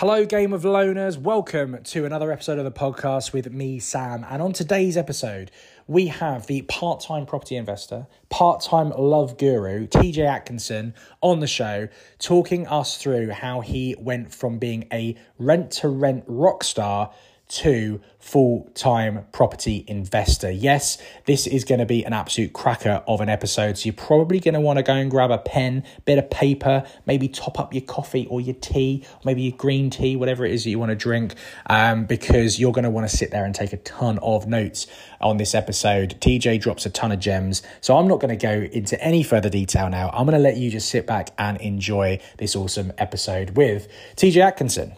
Hello, Game of Loners. Welcome to another episode of the podcast with me, Sam. And on today's episode, we have the part time property investor, part time love guru, TJ Atkinson, on the show, talking us through how he went from being a rent to rent rock star to full time property investor. Yes, this is going to be an absolute cracker of an episode. So you're probably going to want to go and grab a pen, bit of paper, maybe top up your coffee or your tea, maybe your green tea, whatever it is that you want to drink, um, because you're going to want to sit there and take a ton of notes on this episode. TJ drops a ton of gems. So I'm not going to go into any further detail now. I'm going to let you just sit back and enjoy this awesome episode with TJ Atkinson.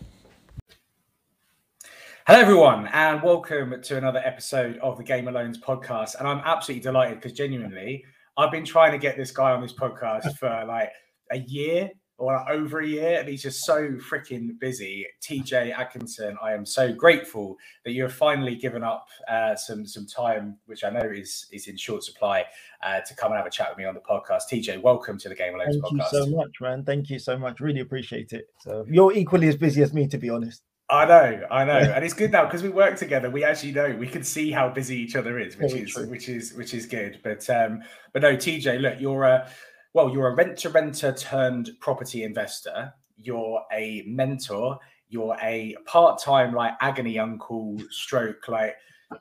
Hello, everyone, and welcome to another episode of the Game of Loans podcast. And I'm absolutely delighted because genuinely, I've been trying to get this guy on this podcast for like a year or over a year, and he's just so freaking busy. TJ Atkinson, I am so grateful that you have finally given up uh, some some time, which I know is is in short supply, uh, to come and have a chat with me on the podcast. TJ, welcome to the Game of Loans Thank podcast. Thank you so much, man. Thank you so much. Really appreciate it. So you're equally as busy as me, to be honest. I know, I know, and it's good now because we work together. We actually know we can see how busy each other is, which Very is true. which is which is good. But um, but no, TJ, look, you're a well, you're a rent to renter turned property investor. You're a mentor. You're a part time like agony uncle stroke like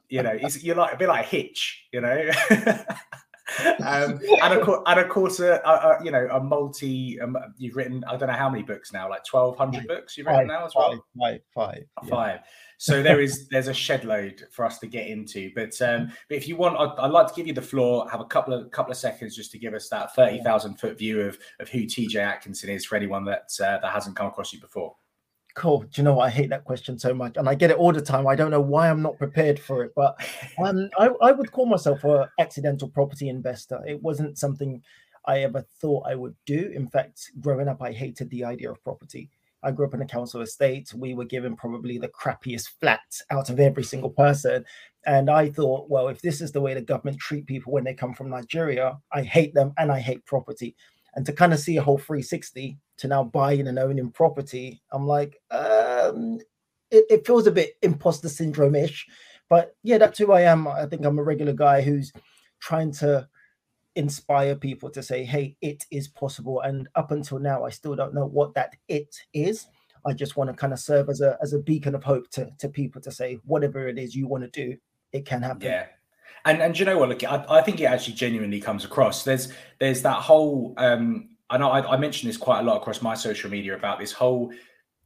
you know. It's, you're like a bit like Hitch, you know. um, and of course, and of course, uh, uh, you know, a multi. Um, you've written, I don't know how many books now, like twelve hundred books you've written now as well. Five, five, five. yeah. Five. So there is there's a shed load for us to get into, but um, but if you want, I'd, I'd like to give you the floor. Have a couple of couple of seconds just to give us that thirty thousand foot view of of who TJ Atkinson is for anyone that uh, that hasn't come across you before. Cool. Do you know what? I hate that question so much, and I get it all the time. I don't know why I'm not prepared for it, but um, I, I would call myself a accidental property investor. It wasn't something I ever thought I would do. In fact, growing up, I hated the idea of property. I grew up in a council estate. We were given probably the crappiest flats out of every single person. And I thought, well, if this is the way the government treat people when they come from Nigeria, I hate them and I hate property. And to kind of see a whole 360 to now buying and owning property, I'm like, um, it, it feels a bit imposter syndrome ish. But yeah, that's who I am. I think I'm a regular guy who's trying to inspire people to say, hey, it is possible. And up until now, I still don't know what that it is. I just want to kind of serve as a as a beacon of hope to, to people to say, whatever it is you want to do, it can happen. Yeah. And and you know what? Look, I, I think it actually genuinely comes across. There's there's that whole um I know I, I mentioned this quite a lot across my social media about this whole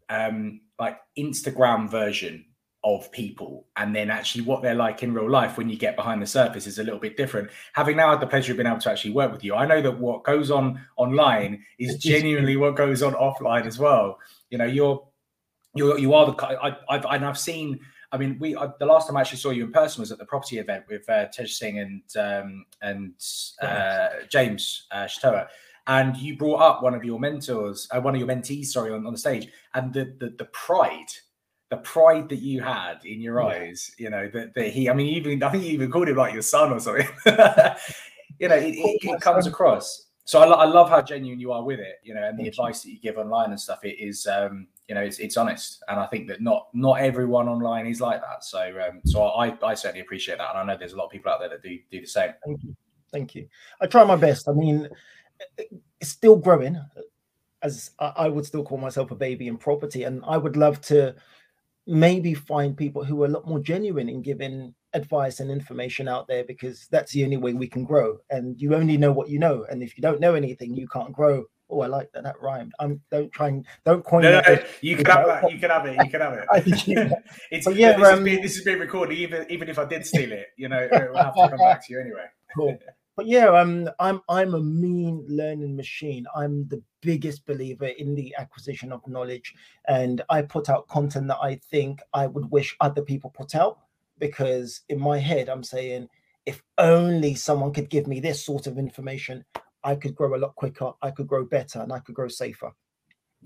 um like Instagram version of people and then actually what they're like in real life when you get behind the surface is a little bit different having now had the pleasure of being able to actually work with you i know that what goes on online is genuinely what goes on offline as well you know you're you're you are the I, I've and I've seen. I mean, we I, the last time I actually saw you in person was at the property event with uh, Tej Singh and um, and uh, James uh, Shatoa. And you brought up one of your mentors, uh, one of your mentees, sorry, on, on the stage, and the, the the pride, the pride that you had in your Yeah. eyes, you know, that, that he, I mean, even I think you even called him like your son or something. you know, it, it, it comes across. So I, lo- I love how genuine you are with it, you know, and the Thank you. advice that you give online and stuff. It is, um, you know, it's, it's honest, and I think that not not everyone online is like that. So um, so I I certainly appreciate that, and I know there's a lot of people out there that do do the same. Thank you. Thank you. I try my best. I mean, it's still growing. As I would still call myself a baby in property, and I would love to maybe find people who are a lot more genuine in giving advice and information out there because that's the only way we can grow. And you only know what you know, and if you don't know anything, you can't grow. Oh, I like that. That rhymed. I'm don't try and don't coin No, no, you can have that. You can have it. You can have it. it's But yeah, this, um, is being, this is being recorded. Even even if I did steal it, you know, it will have to come back to you anyway. cool. But yeah, um, I'm I'm a mean learning machine. I'm the biggest believer in the acquisition of knowledge, and I put out content that I think I would wish other people put out because in my head I'm saying if only someone could give me this sort of information, I could grow a lot quicker, I could grow better, and I could grow safer.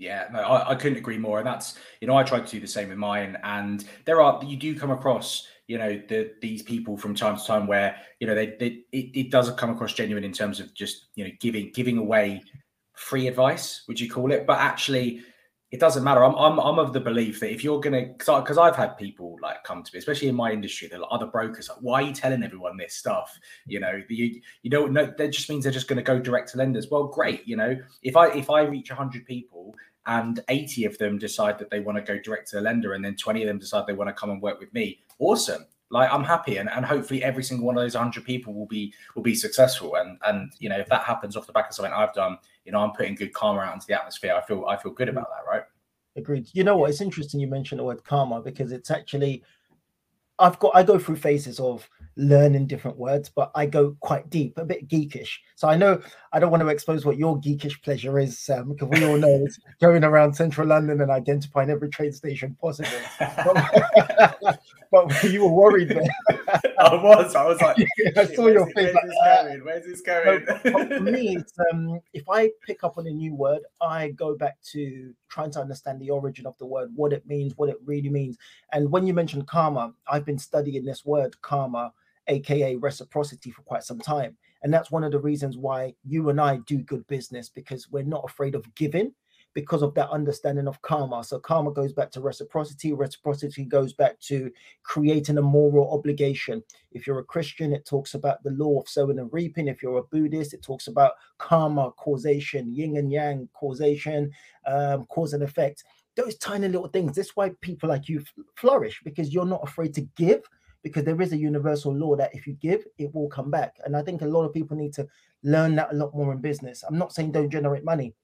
Yeah, no, I, I couldn't agree more. And that's, you know, I tried to do the same with mine. And there are, you do come across, you know, the these people from time to time where, you know, they, they it, it does come across genuine in terms of just, you know, giving giving away free advice, would you call it? But actually, it doesn't matter. I'm, I'm, I'm of the belief that if you're gonna, because I've had people like come to me, especially in my industry, they're like other brokers, like, why are you telling everyone this stuff? You know, you, you don't know. That just means they're just going to go direct to lenders. Well, great. You know, if I if I reach 100 people and 80 of them decide that they want to go direct to the lender, and then 20 of them decide they want to come and work with me, awesome. Like I'm happy, and, and hopefully every single one of those 100 people will be will be successful. And and you know, if that happens off the back of something I've done, you know, I'm putting good karma out into the atmosphere. I feel I feel good about that, right? Agreed. You know what? It's interesting you mentioned the word karma because it's actually I've got I go through phases of learning different words, but I go quite deep, a bit geekish. So I know I don't want to expose what your geekish pleasure is, Sam, because we all know it's going around central London and identifying every train station possible. but, but you were worried there. I was. I was like, I saw your face. Where's this going? Where's this going? So, for me, it's um, if I pick up on a new word, I go back to trying to understand the origin of the word, what it means, what it really means. And when you mentioned karma, I've been studying this word karma, aka reciprocity, for quite some time. And that's one of the reasons why you and I do good business because we're not afraid of giving because of that understanding of karma. So karma goes back to reciprocity. Reciprocity goes back to creating a moral obligation. If you're a Christian, it talks about the law of sowing and reaping. If you're a Buddhist, it talks about karma, causation, yin and yang, causation, um, cause and effect. Those tiny little things. That's why people like you flourish because you're not afraid to give. Because there is a universal law that if you give, it will come back. And I think a lot of people need to learn that a lot more in business. I'm not saying don't generate money,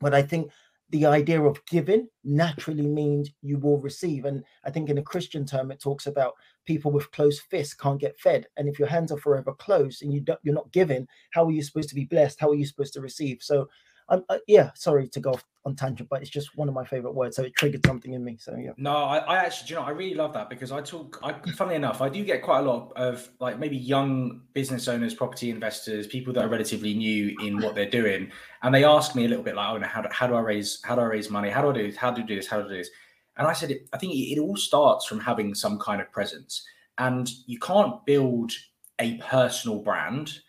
but I think the idea of giving naturally means you will receive. And I think in a Christian term, it talks about people with closed fists can't get fed. And if your hands are forever closed and you don't, you're not giving, how are you supposed to be blessed? How are you supposed to receive? So um, uh, yeah, sorry to go off on tangent, but it's just one of my favorite words. So it triggered something in me. So yeah. No, I, I actually, you know, I really love that because I talk. I, funnily enough, I do get quite a lot of like maybe young business owners, property investors, people that are relatively new in what they're doing, and they ask me a little bit like, "Oh, how do, how do I raise how do I raise money? How do I do this? How do I do this? How do I do this?" And I said, I think it, it all starts from having some kind of presence, and you can't build a personal brand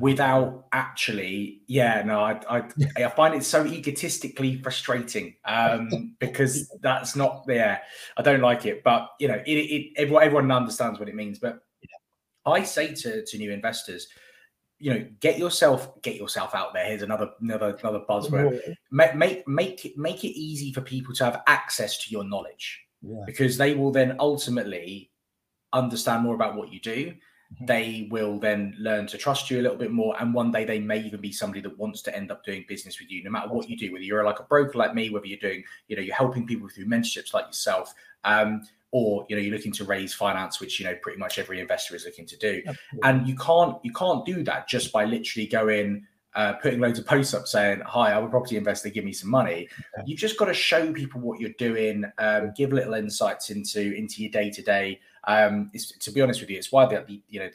without actually yeah no I, I i find it so egotistically frustrating um because that's not there i don't like it but you know it, it everyone, everyone understands what it means but i say to to new investors you know get yourself get yourself out there here's another another another buzzword make make make it make it easy for people to have access to your knowledge yeah. because they will then ultimately understand more about what you do. They will then learn to trust you a little bit more. And one day they may even be somebody that wants to end up doing business with you, no matter what you do, whether you're like a broker like me, whether you're doing, you know, you're helping people through mentorships like yourself. Um, or you know you're looking to raise finance which you know pretty much every investor is looking to do Absolutely. and you can't you can't do that just by literally going uh, putting loads of posts up saying, "Hi, I'm a property investor. Give me some money." You've just got to show people what you're doing, um, give little insights into into your day to day. Um, to be honest with you, it's why the, the you know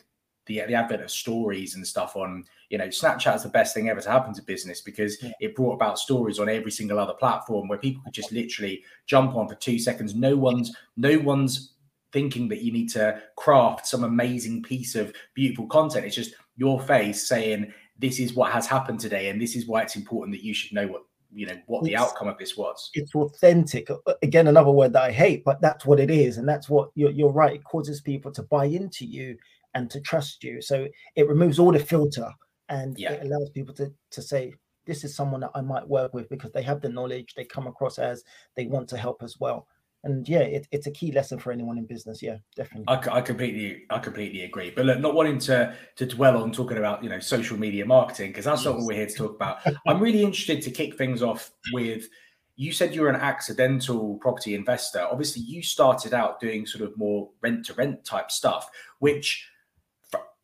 the the advent of stories and stuff on you know Snapchat is the best thing ever to happen to business because yeah. it brought about stories on every single other platform where people could just literally jump on for two seconds. No one's no one's thinking that you need to craft some amazing piece of beautiful content. It's just your face saying this is what has happened today and this is why it's important that you should know what you know what it's, the outcome of this was. it's authentic. Again another word that i hate but that's what it is and that's what you're, you're right. It causes people to buy into you and to trust you. So it removes all the filter and yeah. it allows people to to say this is someone that i might work with because they have the knowledge they come across as they want to help as well and yeah, it, it's a key lesson for anyone in business. Yeah, definitely. I, I, completely, I completely agree. But look, not wanting to to dwell on talking about you know social media marketing because that's yes. not what we're here to talk about. I'm really interested to kick things off with. You said you were an accidental property investor. Obviously, you started out doing sort of more rent to rent type stuff, which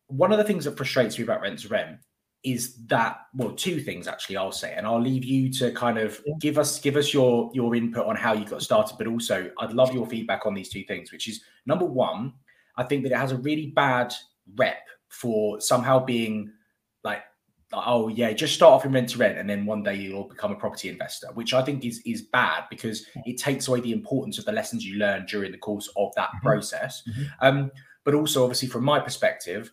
one of the things that frustrates me about rent to rent is that well two things actually i'll say and i'll leave you to kind of give us give us your your input on how you got started but also i'd love your feedback on these two things which is number one i think that it has a really bad rep for somehow being like oh yeah just start off in rent to rent and then one day you'll become a property investor which i think is is bad because it takes away the importance of the lessons you learn during the course of that mm-hmm. process mm-hmm. um but also obviously from my perspective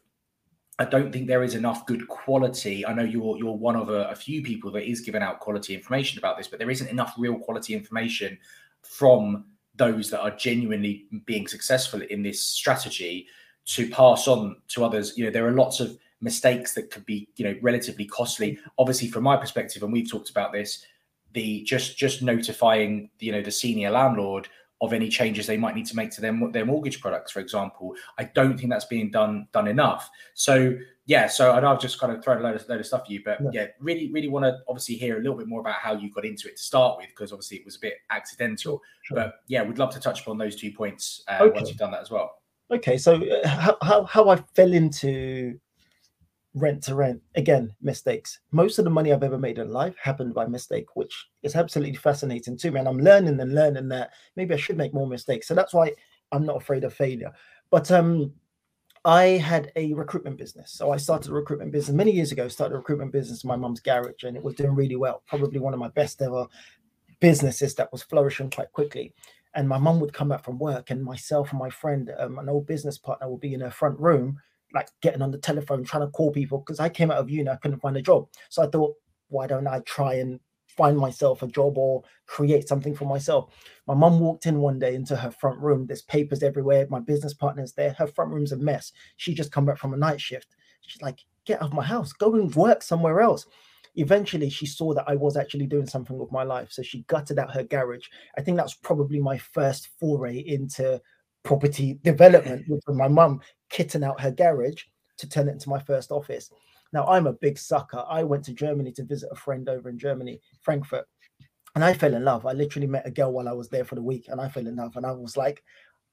I don't think there is enough good quality. I know you're you're one of a, a, few people that is giving out quality information about this, but there isn't enough real quality information from those that are genuinely being successful in this strategy to pass on to others. You know, there are lots of mistakes that could be, you know, relatively costly. Obviously, from my perspective, and we've talked about this, the just just notifying, you know, the senior landlord of any changes they might need to make to their their mortgage products, for example. I don't think that's being done done enough. So yeah, so I know I've just kind of thrown a load of, load of stuff at you, but yeah, yeah really, really want to obviously hear a little bit more about how you got into it to start with, because obviously it was a bit accidental. Sure. But yeah, we'd love to touch upon those two points uh, okay. once you've done that as well. Okay, so uh, how, how, how I fell into rent to rent. Again mistakes. Most of the money i've ever made in life happened by mistake which is absolutely fascinating to me and i'm learning and learning that maybe i should make more mistakes so that's why i'm not afraid of failure. But um i had a recruitment business so i started a recruitment business many years ago started a recruitment business in my mum's garage and it was doing really well probably one of my best ever businesses that was flourishing quite quickly. And my mum would come back from work and myself and my friend um, an old business partner would be in her front room like getting on the telephone trying to call people because I came out of uni, I couldn't find a job. So I thought, why don't I try and find myself a job or create something for myself? My mum walked in one day into her front room. There's papers everywhere. My business partner's there. Her front room's a mess. She just come back from a night shift. She's like, get out of my house, go and work somewhere else. Eventually, she saw that I was actually doing something with my life. So she gutted out her garage. I think that's probably my first foray into property development with my mum kitting out her garage to turn it into my first office. Now I'm a big sucker. I went to Germany to visit a friend over in Germany, Frankfurt, and I fell in love. I literally met a girl while I was there for the week, and I fell in love. And I was like,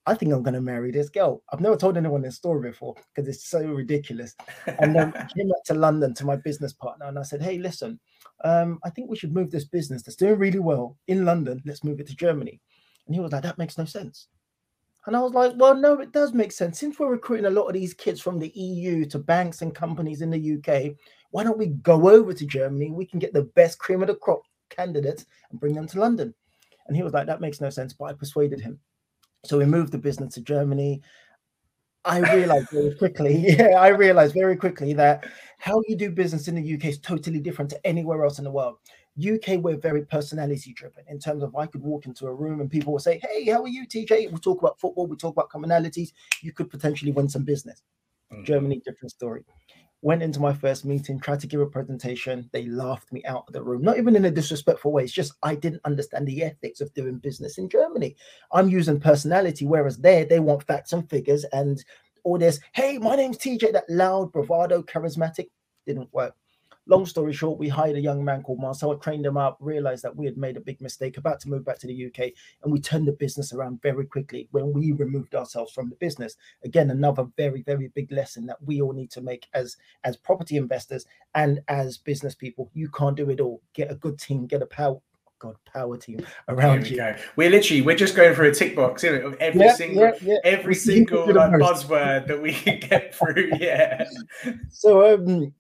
I think I'm going to marry this girl. I've never told anyone this story before because it's so ridiculous. And then I came back to London to my business partner, and I said, Hey, listen, um, I think we should move this business that's doing really well in London. Let's move it to Germany. And he was like, That makes no sense. And I was like, well, no, it does make sense. Since we're recruiting a lot of these kids from the EU to banks and companies in the UK, why don't we go over to Germany? We can get the best cream of the crop candidates and bring them to London. And he was like, that makes no sense. But I persuaded him. So we moved the business to Germany. I realized very quickly, yeah, I realized very quickly that how you do business in the UK is totally different to anywhere else in the world. UK, we're very personality driven in terms of I could walk into a room and people will say, Hey, how are you, TJ? We'll talk about football, we talk about commonalities. You could potentially win some business. Mm. Germany, different story. Went into my first meeting, tried to give a presentation. They laughed me out of the room, not even in a disrespectful way. It's just I didn't understand the ethics of doing business in Germany. I'm using personality, whereas there they want facts and figures and all this. Hey, my name's TJ, that loud, bravado, charismatic didn't work long story short, we hired a young man called Marcel, I trained him up, realized that we had made a big mistake, about to move back to the UK, and we turned the business around very quickly when we removed ourselves from the business. Again, another very, very big lesson that we all need to make as as property investors and as business people. You can't do it all. Get a good team, get a power God, power team around you. Go. We're literally we're just going through a tick box of every yeah, single yeah, yeah. every single like, buzzword that we can get through. Yeah. So um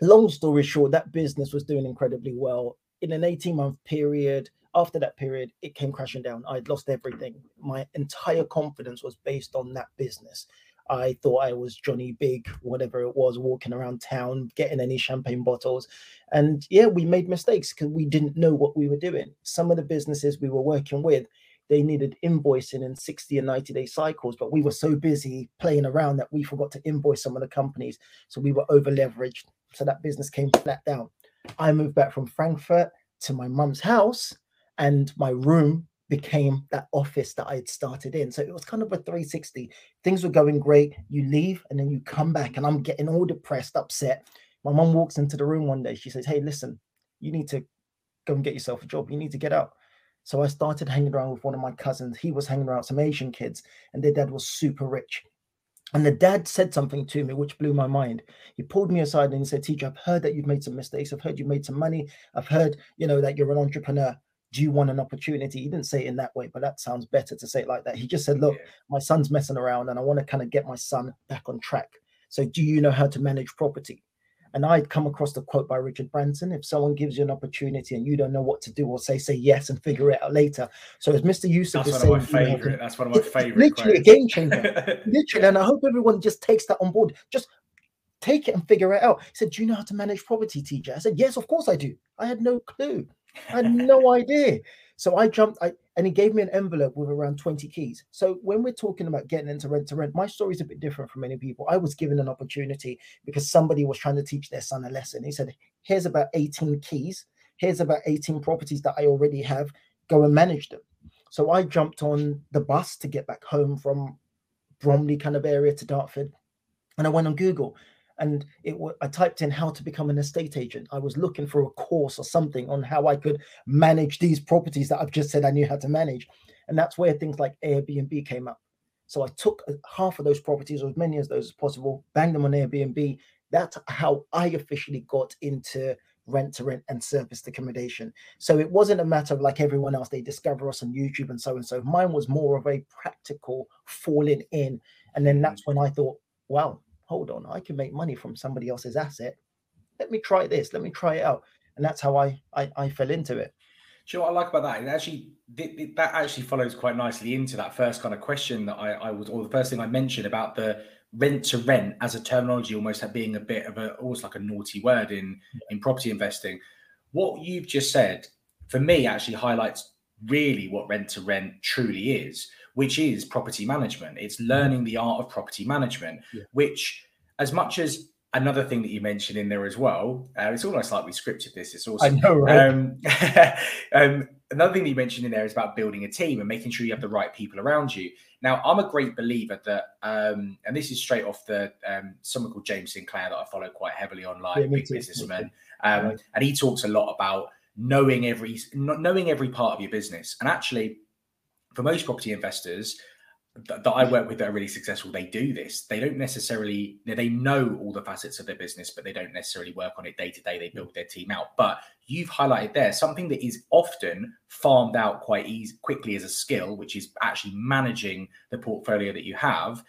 long story short, that business was doing incredibly well. In an 18 month period, after that period, it came crashing down. I'd lost everything. My entire confidence was based on that business. I thought I was Johnny Big, whatever it was, walking around town, getting any champagne bottles. And yeah, we made mistakes because we didn't know what we were doing. Some of the businesses we were working with, they needed invoicing in 60 and 90 day cycles, but we were so busy playing around that we forgot to invoice some of the companies. So we were over leveraged. So that business came flat down. I moved back from Frankfurt to my mum's house, and my room became that office that I had started in. So it was kind of a 360. Things were going great. You leave and then you come back, and I'm getting all depressed, upset. My mum walks into the room one day. She says, Hey, listen, you need to go and get yourself a job. You need to get out. So I started hanging around with one of my cousins. He was hanging around some Asian kids, and their dad was super rich. And the dad said something to me which blew my mind. He pulled me aside and he said, TJ, I've heard that you've made some mistakes. I've heard you've made some money. I've heard, you know, that you're an entrepreneur. Do you want an opportunity? He didn't say it in that way, but that sounds better to say it like that. He just said, Look, yeah. my son's messing around and I want to kind of get my son back on track. So, do you know how to manage property? And I'd come across the quote by Richard Branson if someone gives you an opportunity and you don't know what to do or say, say yes and figure it out later. So as Mr. Yusuf That's one of my favorite. That's one of my favorite. Literally quotes. a game changer. literally. And I hope everyone just takes that on board. Just take it and figure it out. He said, Do you know how to manage property, TJ? I said, Yes, of course I do. I had no clue. I had no idea. So I jumped, I and he gave me an envelope with around 20 keys. So when we're talking about getting into rent to rent, my story is a bit different from many people. I was given an opportunity because somebody was trying to teach their son a lesson. He said, Here's about 18 keys. Here's about 18 properties that I already have. Go and manage them. So I jumped on the bus to get back home from Bromley kind of area to Dartford. And I went on Google and it I typed in how to become an estate agent. I was looking for a course or something on how I could manage these properties that I've just said I knew how to manage. And that's where things like Airbnb came up. So I took uh, half of those properties, or as many of those as possible, banged them on Airbnb. That's how I officially got into rent to rent and serviced accommodation. So it wasn't a matter of like everyone else, they discover us on YouTube and so and so. Mine was more of a practical falling in. And then that's when I thought, wow, hold on, I can make money from somebody else's asset. Let me try this, let me try it out. And that's how I I, I fell into it. Do you know what I like about that? It actually that actually follows quite nicely into that first kind of question that I, I was, or the first thing I mentioned about the rent to rent as a terminology almost being a bit of a almost like a naughty word in in property investing what you've just said for me actually highlights really what rent to rent truly is which is property management it's mm-hmm. learning the art of property management yeah. which as much as another thing that you mentioned in there as well uh, it's almost like we scripted this it's also I know, right? um, um, another thing that you mentioned in there is about building a team and making sure you have the right people around you. Now, I'm a great believer that, um, and this is straight off the um, someone called James Sinclair that I follow quite heavily online, yeah, big too, businessman, um, right. and he talks a lot about knowing every knowing every part of your business. And actually, for most property investors, that, I work with that are really successful, they do this. They don't necessarily they know all the facets of their business, but they don't necessarily work on it day to day. They build their team out. But you've highlighted there something that is often farmed out quite easy quickly as a skill, which is actually managing the portfolio that you have.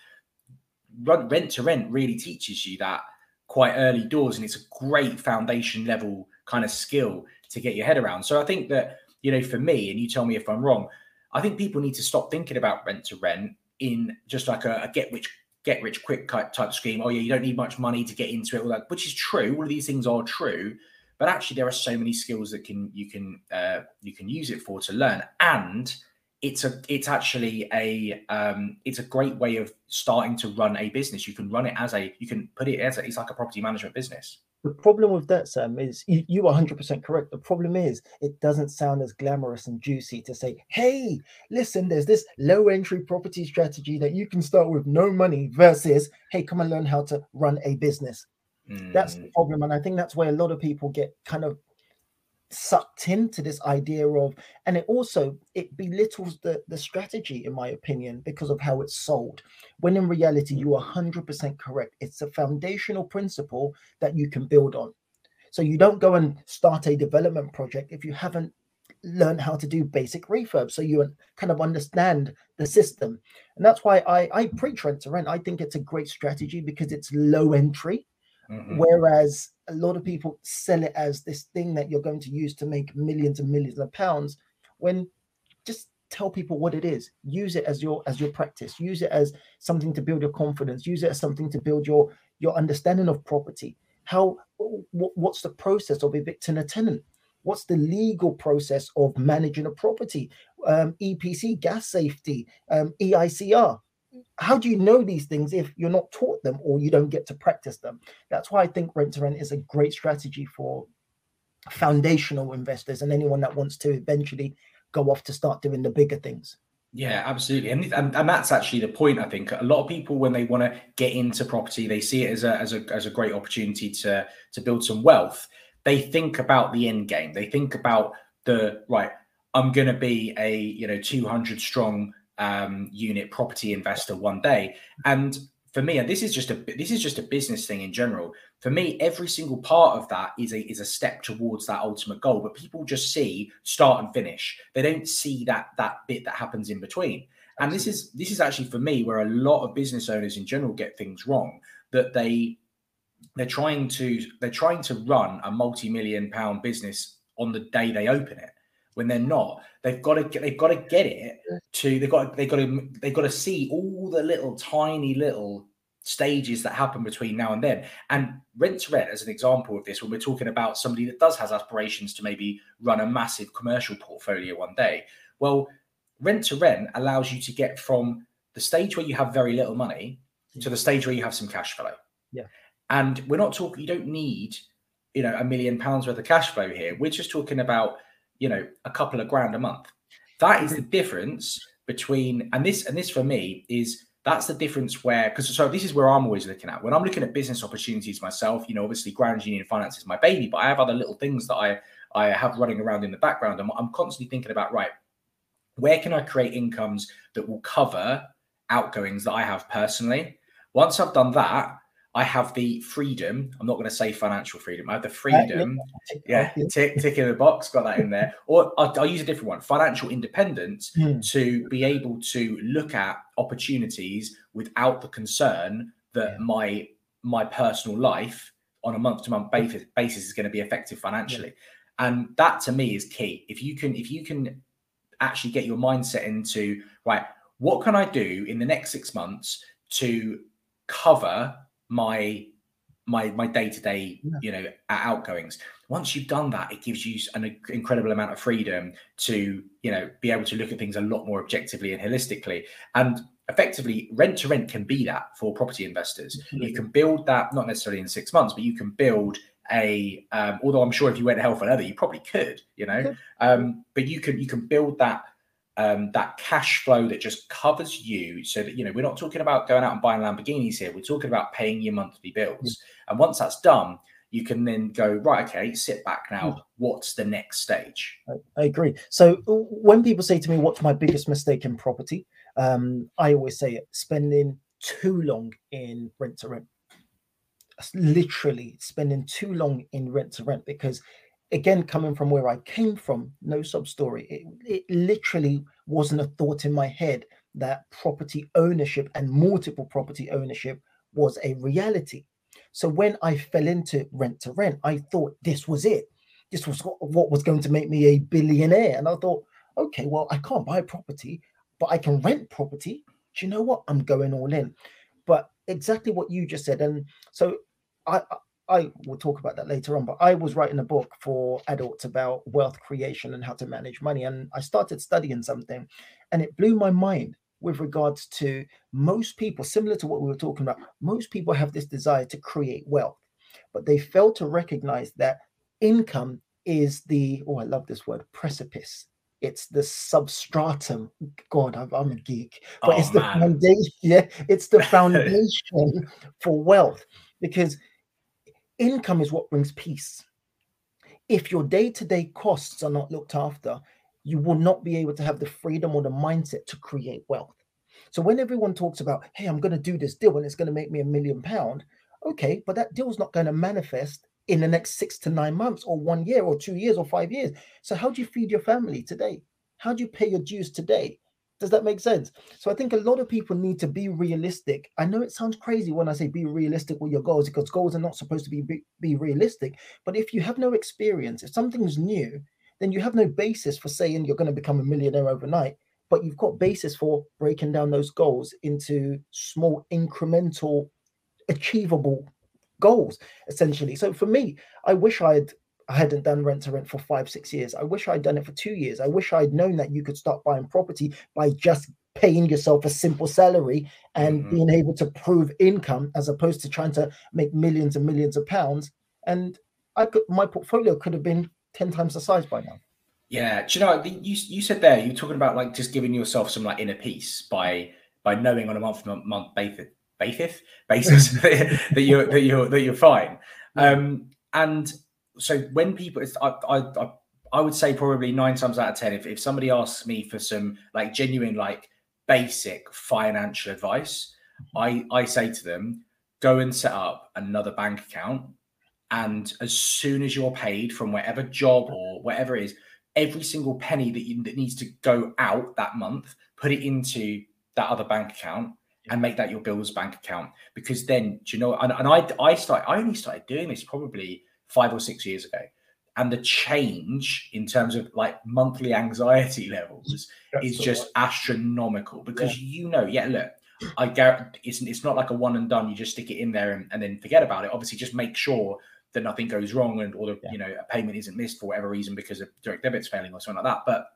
Rent to rent really teaches you that quite early doors, and it's a great foundation level kind of skill to get your head around. So I think that you know, for me, and you tell me if I'm wrong I think people need to stop thinking about rent to rent in just like a, a get rich get rich quick type scheme. Oh yeah, you don't need much money to get into it, all that, which is true. All of these things are true, but actually there are so many skills that can you can uh, you can use it for to learn, and it's a it's actually a um, it's a great way of starting to run a business. You can run it as a you can put it as a, it's like a property management business. The problem with that, Sam, is you, you are 100% correct. The problem is it doesn't sound as glamorous and juicy to say, hey, listen, there's this low entry property strategy that you can start with no money versus, hey, come and learn how to run a business. Mm. That's the mm. problem. And I think that's where a lot of people get kind of sucked into this idea of and it also it belittles the the strategy in my opinion because of how it's sold. When in reality you are 100% correct. It's a foundational principle that you can build on. So you don't go and start a development project if you haven't learned how to do basic refurb so you kind of understand the system. And that's why i i preach rent to rent. I think it's a great strategy because it's low entry. Mm-hmm. Whereas a lot of people sell it as this thing that you're going to use to make millions and millions of pounds when just tell people what it is. Use it as your as your practice. Use it as something to build your confidence. Use it as something to build your your understanding of property. How what, what's the process of evicting a tenant? What's the legal process of managing a property? Um, epc gas safety um, eicr how do you know these things if you're not taught them or you don't get to practice them? That's why I think rent to rent is a great strategy for foundational investors and anyone that wants to eventually go off to start doing the bigger things. Yeah, absolutely, and, and and that's actually the point. I think a lot of people, when they want to get into property, they see it as a as a as a great opportunity to to build some wealth. They think about the end game. They think about the right. I'm going to be a you know 200 strong um, unit property investor one day. And for me, and this is just a this is just a business thing in general. For me, every single part of that is a is a step towards that ultimate goal. But people just see start and finish. They don't see that that bit that happens in between. And this is this is actually for me where a lot of business owners in general get things wrong. That they they're trying to they're trying to run a multi-million pound business on the day they open it when they're not. They've got to get, they've got to get it to they've got they've got to they've got to see all the little tiny little stages that happen between now and then. And rent to rent, as an example of this, when we're talking about somebody that does has aspirations to maybe run a massive commercial portfolio one day, well, rent to rent allows you to get from the stage where you have very little money to the mm. stage where you have some cash flow. Yeah. And we're not talking, you don't need, you know, a million pounds worth of cash flow here. We're just talking about, you know, a couple of grand a month. That is the difference between, and this, and this for me is that's the difference where, because so this is where I'm always looking at when I'm looking at business opportunities myself, you know, obviously Grand Union Finance is my baby, but I have other little things that I, I have running around in the background. And I'm constantly thinking about, right, where can I create incomes that will cover outgoings that I have personally? Once I've done that, I have the freedom. I'm not going to say financial freedom. I have the freedom. Yeah, tick, tick in the box. Got that in there. Or I'll, I'll use a different one: financial independence Hmm. to be able to look at opportunities without the concern that Yeah. my my personal life on a month to month basis basis is going to be effective financially. And that to me is key. If you can, if you can actually get your mindset into right, what can I do in the next six months to cover my my my day to day, you know, outgoings. Once you've done that, it gives you an incredible amount of freedom to, you know, be able to look at things a lot more objectively and holistically. And effectively, rent to rent can be that for property investors. Absolutely. You can build that not necessarily in six months, but you can build a. Um, although I'm sure if you went hell for leather, you probably could, you know. Um, but you can you can build that um, that cash flow that just covers you. So that you know we're not talking about going out and buying lamborghinis here. We're talking about paying your monthly bills. And once that's done you can then go right okay sit back now. What's the next stage? I, I agree. So when people say to me, "What's my biggest mistake in property?" Um, I always say it: spending too long in rent to rent. Literally spending too long in rent to rent because, again, coming from where I came from, no sub story. It, it literally wasn't a thought in my head that property ownership and multiple property ownership was a reality. So when I fell into rent to rent, I thought this was it this was what- was going to make me a billionaire. And I thought, okay, well, I can't buy property, but I can rent property. Do you know what? I'm going all in. But exactly what you just said. And so I, I will talk about that later on, but I was writing a book for adults about wealth creation and how to manage money. And I started studying something and it blew my mind with regards to most people, similar to what we were talking about, most people have this desire to create wealth, but they fail to recognize that income is the oh i love this word precipice it's the substratum god i'm, I'm a geek but Oh, it's the foundation yeah it's the foundation for wealth because income is what brings peace. If your day-to-day costs are not looked after you will not be able to have the freedom or the mindset to create wealth. So when everyone talks about hey i'm going to do this deal and it's going to make me a million pound okay but that deal's not going to manifest in the next six to nine months or one year or two years or five years. So how do you feed your family today? How do you pay your dues today does that make sense? So i think a lot of people need to be realistic. I know it sounds crazy when i say be realistic with your goals because goals are not supposed to be be, be realistic. But if you have no experience if something's new then you have no basis for saying you're going to become a millionaire overnight. But you've got basis for breaking down those goals into small incremental achievable goals essentially. So for me i wish i'd i hadn't done rent to rent for five six years. I wish i'd done it for two years. I wish i'd known that you could start buying property by just paying yourself a simple salary and Mhm. being able to prove income as opposed to trying to make millions and millions of pounds. And i could my portfolio could have been 10 times the size by now. Yeah, do you know you you said there you're talking about like just giving yourself some like inner peace by by knowing on a month month, month basis basis basis that you're that you're that you're fine. Um, and so when people, it's, I, I I I would say probably nine times out of ten, if if somebody asks me for some like genuine like basic financial advice, I I say to them, go and set up another bank account, and as soon as you're paid from whatever job or whatever it is every single penny that you that needs to go out that month, put it into that other bank account and make that your bills bank account. Because then, do you know? And, and I I start I only started doing this probably five or six years ago, and the change in terms of like monthly anxiety levels is just astronomical. Because you know, yeah, look, I guarantee it's it's not like a one and done. You just stick it in there and, and then forget about it. Obviously, just make sure that nothing goes wrong and or the, yeah. you know a payment isn't missed for whatever reason because of direct debits failing or something like that. But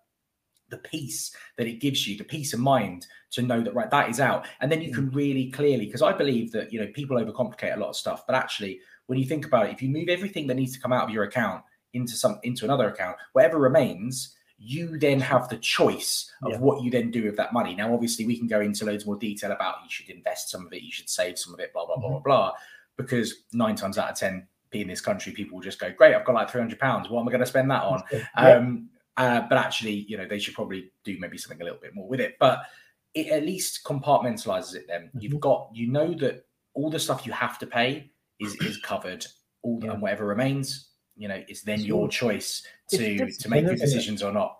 the peace that it gives you, the peace of mind to know that right that is out, and then you mm. can really clearly because I believe that you know people overcomplicate a lot of stuff, but actually when you think about it, if you move everything that needs to come out of your account into some into another account, whatever remains you then have the choice of yeah. what you then do with that money. Now, obviously, we can go into loads more detail about you should invest some of it, you should save some of it, blah blah blah mm-hmm. blah blah. Because nine times out of ten, in this country, people will just go, "Great, I've got like three hundred pounds. What am I going to spend that on?" Um, uh, but actually, you know, they should probably do maybe something a little bit more with it. But it at least compartmentalizes it. Then mm-hmm. you've got, you know, that all the stuff you have to pay is is covered. All yeah. and whatever remains, you know, it's then your choice to to make good decisions or not.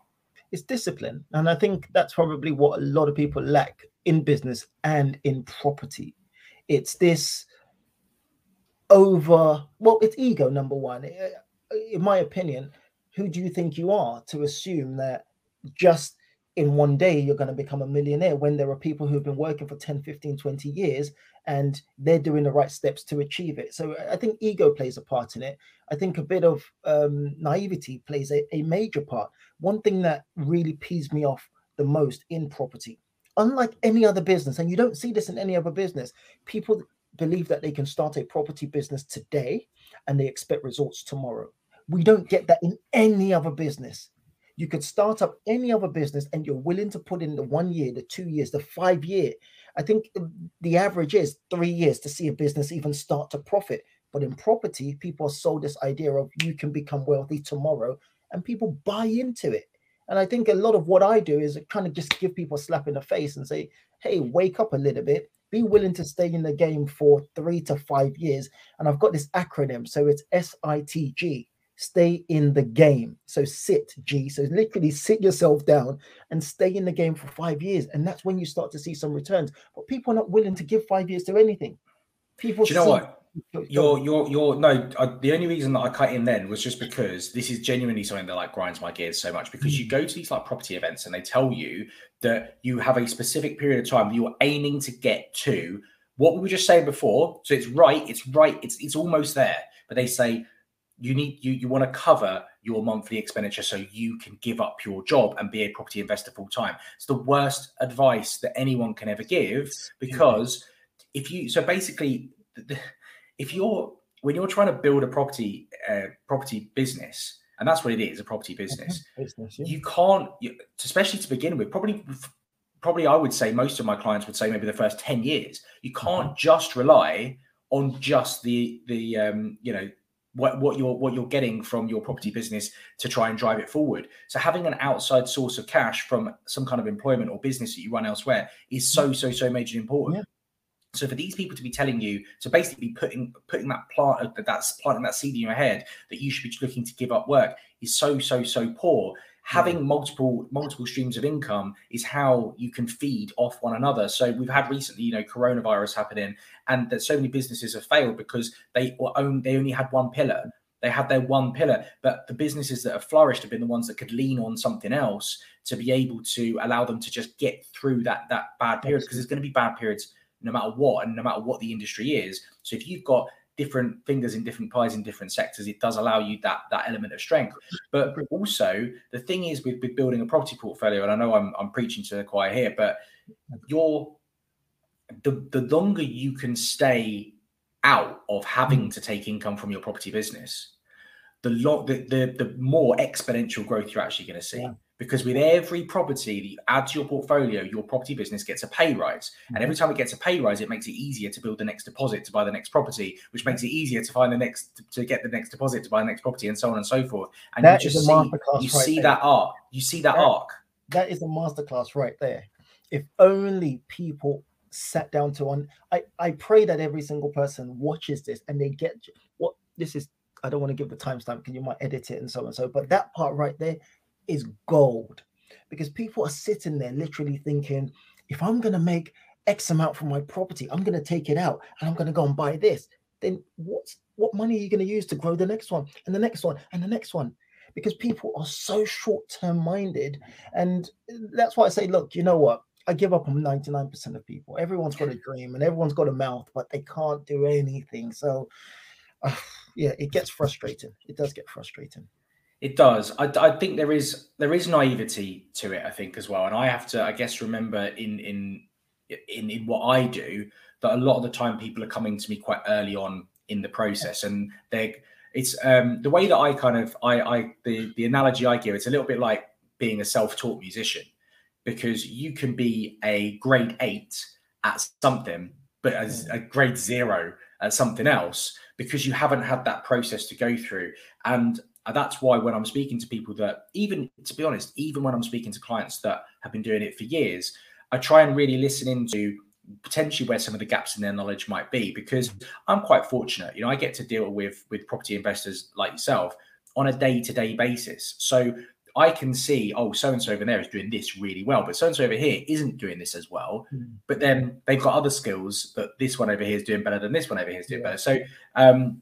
It's discipline, and I think that's probably what a lot of people lack in business and in property. It's this over well it's ego number one in my opinion who do you think you are to assume that just in one day you're going to become a millionaire when there are people who've been working for 10 15 20 years and they're doing the right steps to achieve it so i think ego plays a part in it i think a bit of um, naivety plays a, a major part one thing that really pees me off the most in property unlike any other business and you don't see this in any other business people believe that they can start a property business today and they expect results tomorrow. We don't get that in any other business. You could start up any other business and you're willing to put in the one year, the two years, the five year. I think um, the average is three years to see a business even start to profit. But in property, people are sold this idea of you can become wealthy tomorrow and people buy into it. And I think a lot of what I do is kind of just give people a slap in the face and say, hey, wake up a little bit be willing to stay in the game for three to five years. And I've got this acronym. So it's S I T G, stay in the game. So sit G. So literally sit yourself down and stay in the game for five years. And that's when you start to see some returns. But people are not willing to give five years to anything. People, Do you know what? You're, you're, you're. No, I, the only reason that I cut in then was just because this is genuinely something that like grinds my gears so much. Because you mm. go to these like property events and they tell you that you have a specific period of time that you're aiming to get to what we were just saying before. So it's right, it's right, it's it's almost there. But they say you need you you want to cover your monthly expenditure so you can give up your job and be a property investor full time. It's the worst advice that anyone can ever give because if you so basically if you're when you're trying to build a property uh, property business, and that's what it is, a property business. business yeah. You can't, you, especially to begin with. Probably, probably, I would say most of my clients would say maybe the first ten years. You can't mm-hmm. just rely on just the the um, you know what, what you're what you're getting from your property business to try and drive it forward. So having an outside source of cash from some kind of employment or business that you run elsewhere is so so so majorly important. Yeah. So for these people to be telling you, so basically putting putting that plant that that's planting that seed in your head that you should be looking to give up work is so so so poor. Having mm. multiple multiple streams of income is how you can feed off one another. So we've had recently, you know, coronavirus happening, and that so many businesses have failed because they own they only had one pillar. They had their one pillar, but the businesses that have flourished have been the ones that could lean on something else to be able to allow them to just get through that that bad period because there's going to be bad periods no matter what, and no matter what the industry is. So if you've got different fingers in different pies in different sectors, it does allow you that that element of strength. But also the thing is with, with building a property portfolio, and I know I'm I'm preaching to the choir here, but you're the the longer you can stay out of having to take income from your property business, the lot the, the the more exponential growth you're actually going to see. Yeah because with every property that you add to your portfolio, your property business gets a pay rise. And every mm-hmm. time it gets a pay rise, it makes it easier to build the next deposit to buy the next property, which makes it easier to find the next to get the next deposit to buy the next property, and so on and so forth. And that you just see you right see there. that arc. You see that, that arc. That is a masterclass right there. If only people sat down to on I, I pray that every single person watches this and they get what this is I don't want to give the timestamp because you might edit it and so on and so. But that part right there is gold because people are sitting there literally thinking, if I'm going to make X amount from my property, I'm going to take it out and I'm going to go and buy this. Then what's what money are you going to use to grow the next one and the next one and the next one? Because people are so short term minded. And that's why I say, look, you know what? I give up on 99% of people. Everyone's got a dream and everyone's got a mouth, but they can't do anything. So, uh, yeah, it gets frustrating. It does get frustrating. It does. I, I think there is there is naivety to it. I think as well, and I have to, I guess, remember in in in in what I do that a lot of the time people are coming to me quite early on in the process, and they it's um the way that I kind of I I the the analogy I give it's a little bit like being a self taught musician because you can be a grade eight at something, but as a grade zero at something else because you haven't had that process to go through. And that's why when I'm speaking to people that even to be honest, even when I'm speaking to clients that have been doing it for years, I try and really listen into potentially where some of the gaps in their knowledge might be because I'm quite fortunate. You know, I get to deal with with property investors like yourself on a day-to-day basis. So I can see, oh, so and so over there is doing this really well, but so and so over here isn't doing this as well. Mm. But then they've got other skills that this one over here is doing better than this one over here is doing yeah. better. So um,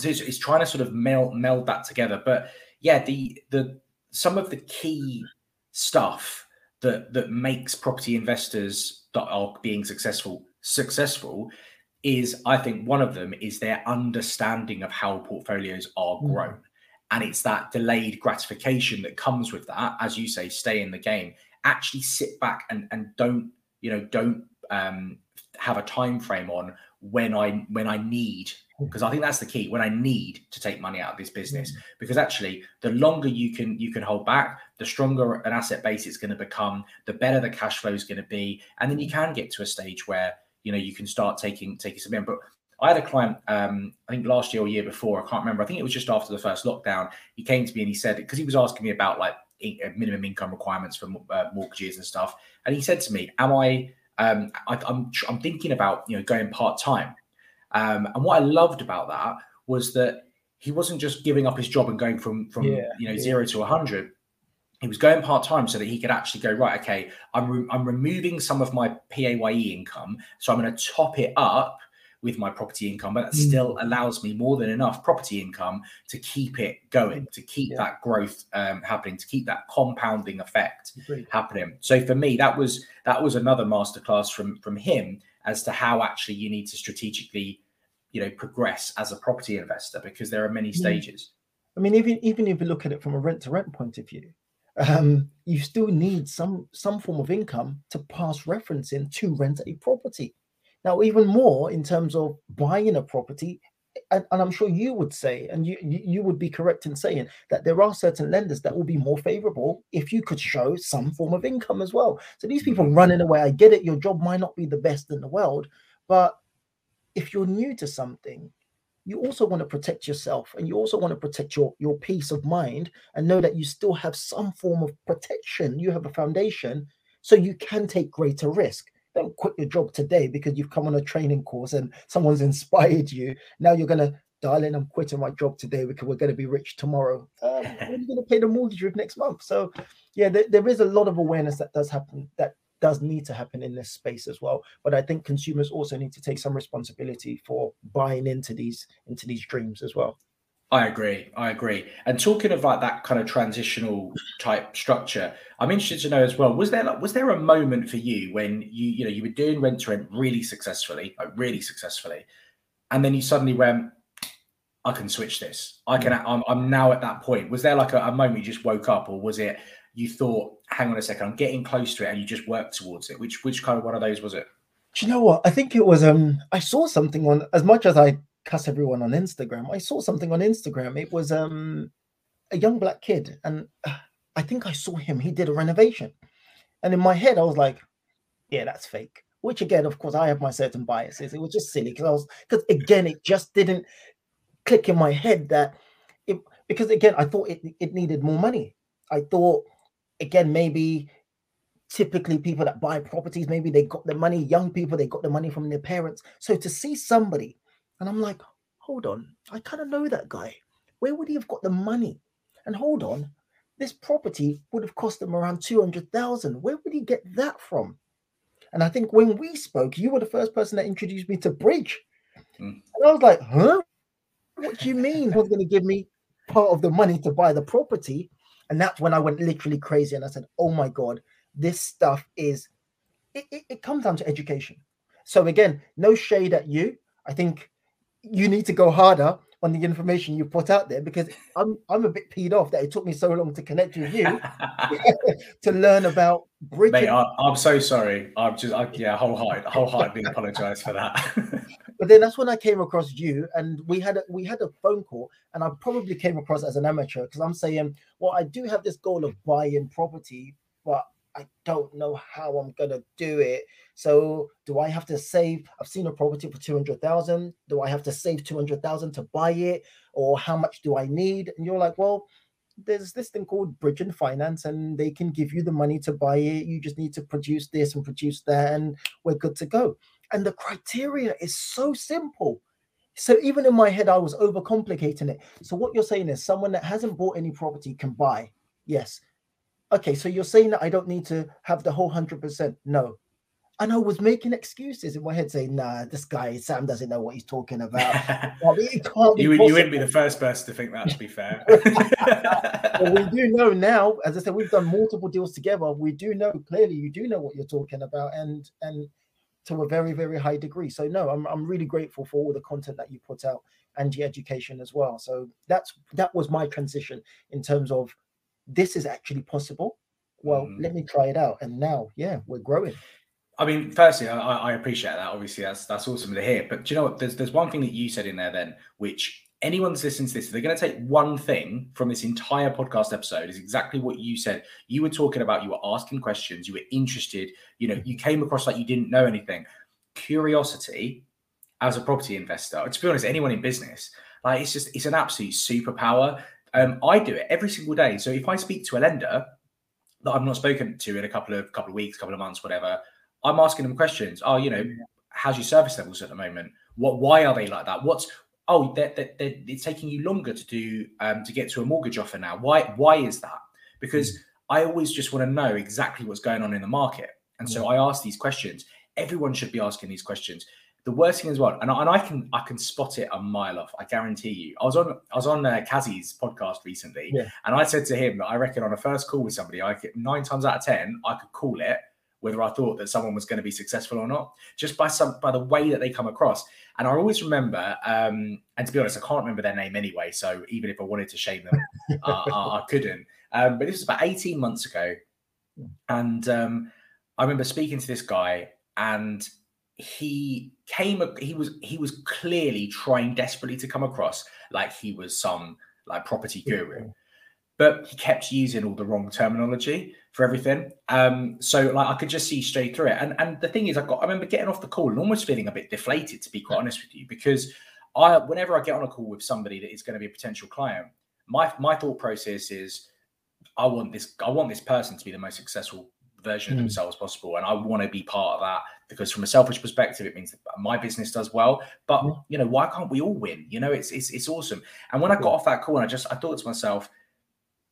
so it's, it's, trying to sort of meld meld that together. But yeah, the the some of the key stuff that that makes property investors that are being successful successful is I think one of them is their understanding of how portfolios are mm. grown. Mm. And it's that delayed gratification that comes with that, as you say, stay in the game. Actually sit back and, and don't, you know, don't um, have a time frame on when I when I need because I think that's the key when I need to take money out of this business. Mm. because actually the longer you can you can hold back the stronger an asset base it's going to become the better the cash flow is going to be and then you can get to a stage where you know you can start taking taking some in. But I had a client um, I think last year or year before I can't remember I think it was just after the first lockdown he came to me and he said because he was asking me about like uh, minimum income requirements for uh, mortgages and stuff and he said to me am I um, I, I'm I'm thinking about you know going part time um, and what I loved about that was that he wasn't just giving up his job and going from from yeah, you know yeah. zero to hundred. He was going part time so that he could actually go right. Okay, I'm re- I'm removing some of my PAYE income, so I'm going to top it up with my property income, but that mm. still allows me more than enough property income to keep it going, to keep yeah. that growth um, happening, to keep that compounding effect Agreed. happening. So for me, that was that was another masterclass from from him as to how actually you need to strategically, you know, progress as a property investor because there are many stages. I mean, even even if you look at it from a rent to rent point of view, um, you still need some some form of income to pass referencing to rent a property. Now, even more in terms of buying a property, and, and, I'm sure you would say, and you, you would be correct in saying that there are certain lenders that will be more favorable if you could show some form of income as well. So these people mm-hmm. running away, I get it, your job might not be the best in the world, but if you're new to something, you also want to protect yourself and you also want to protect your, your peace of mind and know that you still have some form of protection. You have a foundation so you can take greater risk don't quit your job today because you've come on a training course and someone's inspired you. Now you're going to, darling, I'm quitting my job today because we're going to be rich tomorrow. Um, you going to pay the mortgage with next month? So, yeah, there, there is a lot of awareness that does happen, that does need to happen in this space as well. But I think consumers also need to take some responsibility for buying into these into these dreams as well. I agree. I agree. And talking about that kind of transitional type structure, I'm interested to know as well. Was there was there a moment for you when you you know you were doing rent to rent really successfully, like really successfully, and then you suddenly went, I can switch this. I can. I'm, I'm now at that point. Was there like a, a moment you just woke up, or was it you thought, hang on a second, I'm getting close to it, and you just worked towards it? Which which kind of one of those was it? Do you know what? I think it was. Um, I saw something on as much as I cuss everyone on Instagram. I saw something on Instagram. It was um a young black kid, and uh, I think I saw him. He did a renovation, and in my head, I was like, "Yeah, that's fake." Which again, of course, I have my certain biases. It was just silly because I was because again, it just didn't click in my head that it because again, I thought it it needed more money. I thought again maybe typically people that buy properties maybe they got the money young people they got the money from their parents so to see somebody and I'm like, hold on, I kind of know that guy. Where would he have got the money? And hold on, this property would have cost him around 200,000. Where would he get that from? And I think when we spoke, you were the first person that introduced me to Bridge. Mm. And I was like, huh? What do you mean Who's going to give me part of the money to buy the property? And that's when I went literally crazy and I said, oh my God, this stuff is it, it, it comes down to education. So again, no shade at you. I think you need to go harder on the information you put out there because I'm I'm a bit peed off that it took me so long to connect with you to learn about. Mate, I, am so sorry. I'm just I, yeah, wholehearted, wholeheartedly apologize for that. but then that's when I came across you, and we had a, we had a phone call, and I probably came across as an amateur because I'm saying, well, I do have this goal of buying property, but I don't know how I'm gonna do it. So do I have to save? I've seen a property for 200,000. Do I have to save 200,000 to buy it? Or how much do I need? And you're like, well, there's this thing called bridging finance, and they can give you the money to buy it. You just need to produce this and produce that, and we're good to go. And the criteria is so simple. So even in my head, I was overcomplicating it. So what you're saying is someone that hasn't bought any property can buy. Yes. Okay, so you're saying that I don't need to have the whole hundred percent. No, and I was making excuses in my head saying, nah, this guy, Sam doesn't know what he's talking about. you, you wouldn't be the first person to think that, to be fair. well, we do know now, as I said, we've done multiple deals together. We do know clearly you do know what you're talking about and and to a very, very high degree. So no, I'm I'm really grateful for all the content that you put out and your education as well. So that's that was my transition in terms of this is actually possible. Well, mm. let me try it out. And now, yeah, we're growing. I mean, firstly, I, I, appreciate that. Obviously, that's that's awesome to hear. But do you know what? There's there's one thing that you said in there then, which anyone's listening to this, they're going to take one thing from this entire podcast episode is exactly what you said. You were talking about, you were asking questions, you were interested, you know, you came across like you didn't know anything. Curiosity as a property investor, to be honest, anyone in business, like it's just it's an absolute superpower. Um, I do it every single day. So if I speak to a lender that I've not spoken to in a couple of couple of weeks, couple of months, whatever, I'm asking them questions. Oh, you know, how's your service levels at the moment? What? Why are they like that? What's oh, they're, they're, they're, it's taking you longer to do um, to get to a mortgage offer now. Why? Why is that? Because mm. I always just want to know exactly what's going on in the market, and so I ask these questions. Everyone should be asking these questions. The worst thing as well, and I, and I can I can spot it a mile off. I guarantee you. I was on I was on uh, Kazzy's podcast recently, yeah. and I said to him that I reckon on a first call with somebody, I could nine times out of ten I could call it whether I thought that someone was going to be successful or not, just by some by the way that they come across. And I always remember, um, and to be honest, I can't remember their name anyway. So even if I wanted to shame them, uh, I, I, couldn't. Um, but this was about 18 months ago. And um, I remember speaking to this guy, and he came, he was he was clearly trying desperately to come across like he was some like property guru but he kept using all the wrong terminology for everything. Um, so like I could just see straight through it. And and the thing is, I got I remember getting off the call and almost feeling a bit deflated, to be quite honest with you, because I whenever I get on a call with somebody that is going to be a potential client, my my thought process is I want this I want this person to be the most successful version of hmm. themselves possible and i want to be part of that because from a selfish perspective it means my business does well but yeah. you know why can't we all win you know it's it's, it's awesome and when i got off that call and i just i thought to myself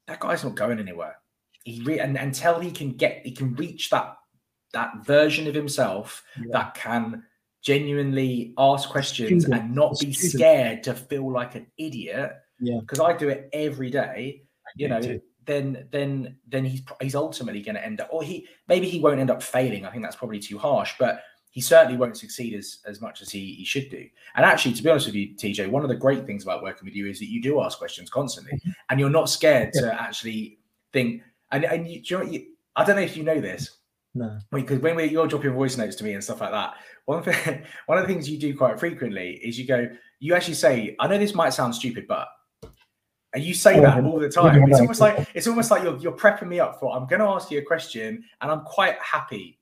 that guy's not going anywhere. He re- and until he can get, he can reach that that version of himself yeah. that can genuinely ask questions Student. and not be Student. scared to feel like an idiot. Yeah, because I do it every day. You know, too. Then then then he's he's ultimately going to end up, or he maybe he won't end up failing. I think that's probably too harsh, but he certainly won't succeed as, as much as he, he should do. And actually, to be honest with you, TJ, one of the great things about working with you is that you do ask questions constantly mm-hmm. and you're not scared yeah. to actually think. And, and you, you, know, you, I don't know if you know this. No. Because when we, you're dropping voice notes to me and stuff like that, one thing, one of the things you do quite frequently is you go, you actually say, I know this might sound stupid, but and you say that all the time. It's almost like it's almost like you're, you're prepping me up for. I'm going to ask you a question, and I'm quite happy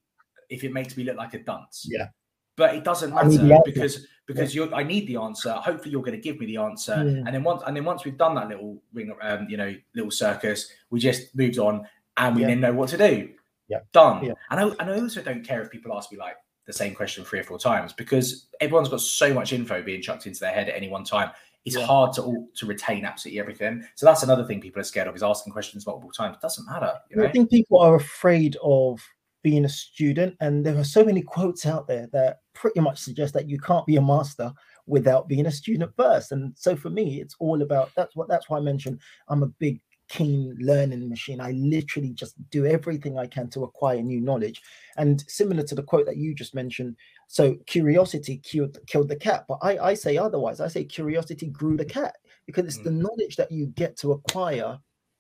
if it makes me look like a dunce. Yeah. But it doesn't matter because because yeah. you I need the answer. Hopefully you're going to give me the answer. Yeah. And then once and then once we've done that little ring um, you know, little circus, we just moved on and we yeah. then know what to do. Yeah. Done. And I and I also don't care if people ask me like the same question three or four times because everyone's got so much info being chucked into their head at any one time. It's yeah. hard to to retain absolutely everything. So that's another thing people are scared of is asking questions multiple times. It doesn't matter. You know? I think people are afraid of being a student. And there are so many quotes out there that pretty much suggest that you can't be a master without being a student first. And so for me, it's all about that's what that's why I mentioned I'm a big keen learning machine. I literally just do everything I can to acquire new knowledge. And similar to the quote that you just mentioned, so curiosity killed, killed the cat. But I, I say otherwise. I say curiosity grew the cat because it's mm. the knowledge that you get to acquire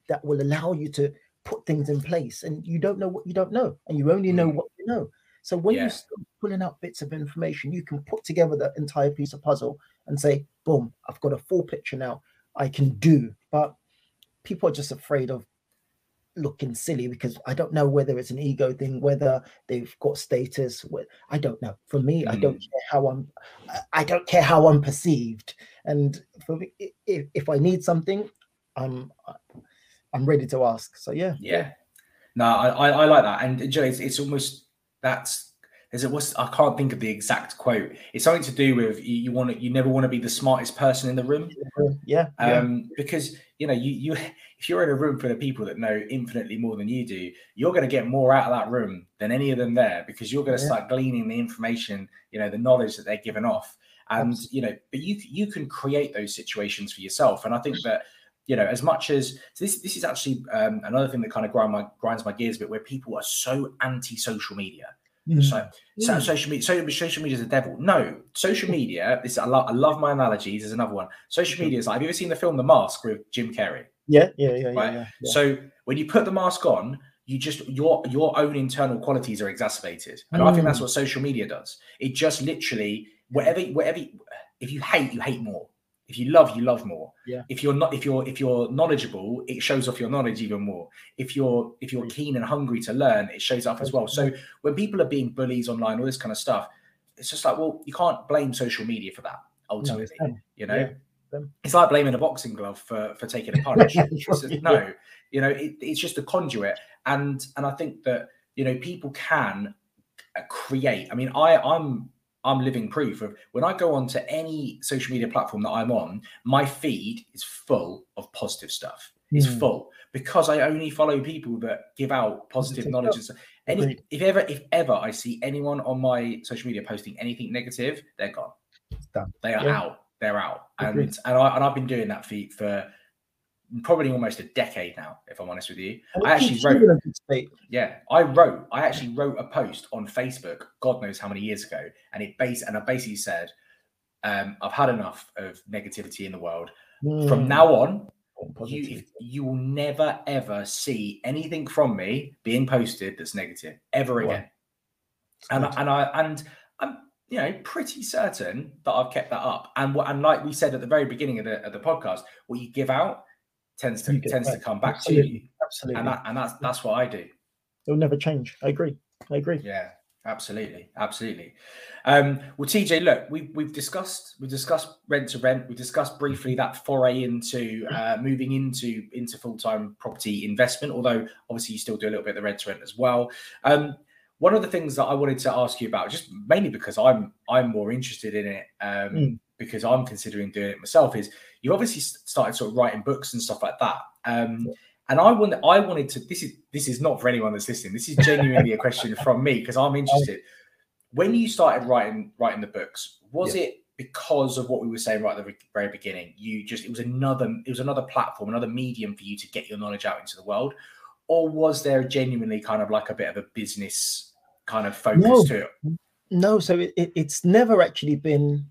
that will allow you to put things in place. And you don't know what you don't know, and you only know mm. what you know. So when yeah. you start pulling out bits of information, you can put together the entire piece of puzzle and say, boom, I've got a full picture now. I can do. But people are just afraid of looking silly because I don't know whether it's an ego thing, whether they've got status. I don't know. For me, mm. I don't mm. care how I'm. I don't care how I'm perceived. And for me, if, if I need something, I'm I'm ready to ask. So yeah, yeah. No, I, I like that, and Joe, it's, it's almost that's there's a what's I can't think of the exact quote. It's something to do with you, you want to you never want to be the smartest person in the room. Yeah. Um, yeah. because you know, you you if you're in a room full of people that know infinitely more than you do, you're going to get more out of that room than any of them there because you're going to yeah. start gleaning the information, you know, the knowledge that they're giving off. And Absolutely. you know, but you you can create those situations for yourself. And I think that you know, as much as so this this is actually um, another thing that kind of grind my grinds my gears a bit, where people are so anti social media. Mm. So, so mm. social media, so, social media is a devil. No, social media. This I love. I love my analogies. There's another one. Social media is like. Have you ever seen the film The Mask with Jim Carrey? Yeah, yeah, yeah, right? yeah, yeah. So when you put the mask on, you just your your own internal qualities are exacerbated, and mm. I think that's mm. what social media does. It just literally whatever whatever. If you hate, you hate more. If you love, you love more. Yeah. If you're not, if you're if you're knowledgeable, it shows off your knowledge even more. If you're if you're keen and hungry to learn, it shows up as well. So when people are being bullies online, all this kind of stuff, it's just like, well, you can't blame social media for that. Ultimately, no, you know, yeah. it's like blaming a boxing glove for for taking a punch. just, no, you know, it, it's just a conduit, and and I think that you know people can create. I mean, I I'm I'm living proof of when I go on to any social media platform that I'm on, my feed is full of positive stuff. It's mm. full because I only follow people that give out positive knowledge. And Any, if ever, if ever I see anyone on my social media posting anything negative, they're gone. They are yeah. out. They're out. And and I and I've been doing that feed for probably almost a decade now, if I'm honest with you. I actually wrote, yeah, I wrote, I actually wrote a post on Facebook, God knows how many years ago, and it base and I basically said, um, I've had enough of negativity in the world. Mm. From hmm. now on, you, you will never ever see anything from me being posted that's negative ever again. And and I and I'm you know pretty certain that I've kept that up. And what and like we said at the very beginning of the of the podcast, what you give out tends to tends to come back Absolutely. to you. Absolutely. And that, and that's that's what I do. It'll never change. I agree. I agree. Yeah, absolutely, absolutely. Um, well, TJ, look, we've we've discussed we discussed rent to rent. We discussed briefly that foray into uh, moving into into full time property investment. Although obviously you still do a little bit of the rent to rent as well. Um, one of the things that I wanted to ask you about, just mainly because I'm I'm more interested in it, um, mm. Because I'm considering doing it myself, is you obviously started sort of writing books and stuff like that. Um, and I wanted, I wanted to. This is this is not for anyone that's listening. This is genuinely a question from me because I'm interested. When you started writing writing the books, was yeah. it because of what we were saying right at the very beginning? You just it was another it was another platform, another medium for you to get your knowledge out into the world, or was there genuinely kind of like a bit of a business kind of focus no. to it? No, so it, it, it's never actually been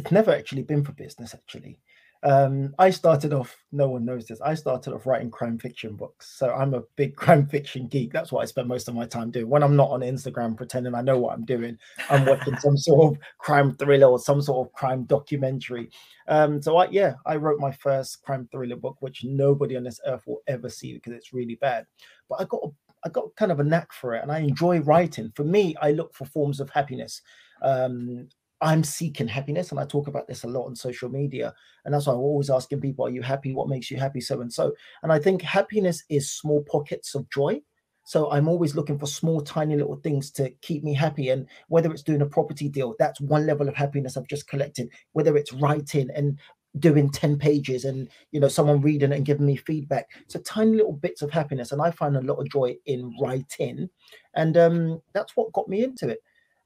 it's never actually been for business actually um, I started off, no one knows this. I started off writing crime fiction books. So I'm a big crime fiction geek. That's what I spend most of my time doing. When I'm not on Instagram pretending I know what I'm doing, I'm watching some sort of crime thriller or some sort of crime documentary. Um, so I, yeah, I wrote my first crime thriller book, which nobody on this earth will ever see because it's really bad. But I got, I got kind of a knack for it and I enjoy writing. For me, I look for forms of happiness. Um, I'm seeking happiness, and I talk about this a lot on social media. And that's why I'm always asking people, Are you happy? What makes you happy? So and so. And I think happiness is small pockets of joy. So I'm always looking for small, tiny little things to keep me happy. And whether it's doing a property deal, that's one level of happiness I've just collected. Whether it's writing and doing 10 pages and you know someone reading and giving me feedback so tiny little bits of happiness and i find a lot of joy in writing and um that's what got me into it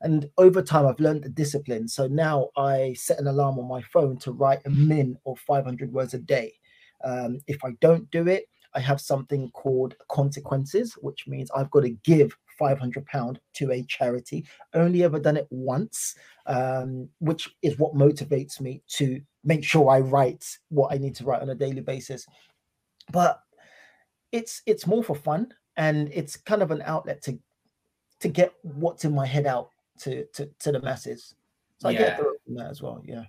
and over time, I've learned the discipline. So now I set an alarm on my phone to write a min of 500 words a day. Um, if I don't do it, I have something called consequences, which means I've got to give 500 pound to a charity only ever done it once um, which is what motivates me to make sure i write what i need to write on a daily basis but it's it's more for fun and it's kind of an outlet to to get what's in my head out to to, to the masses so yeah. i get through that as well yeah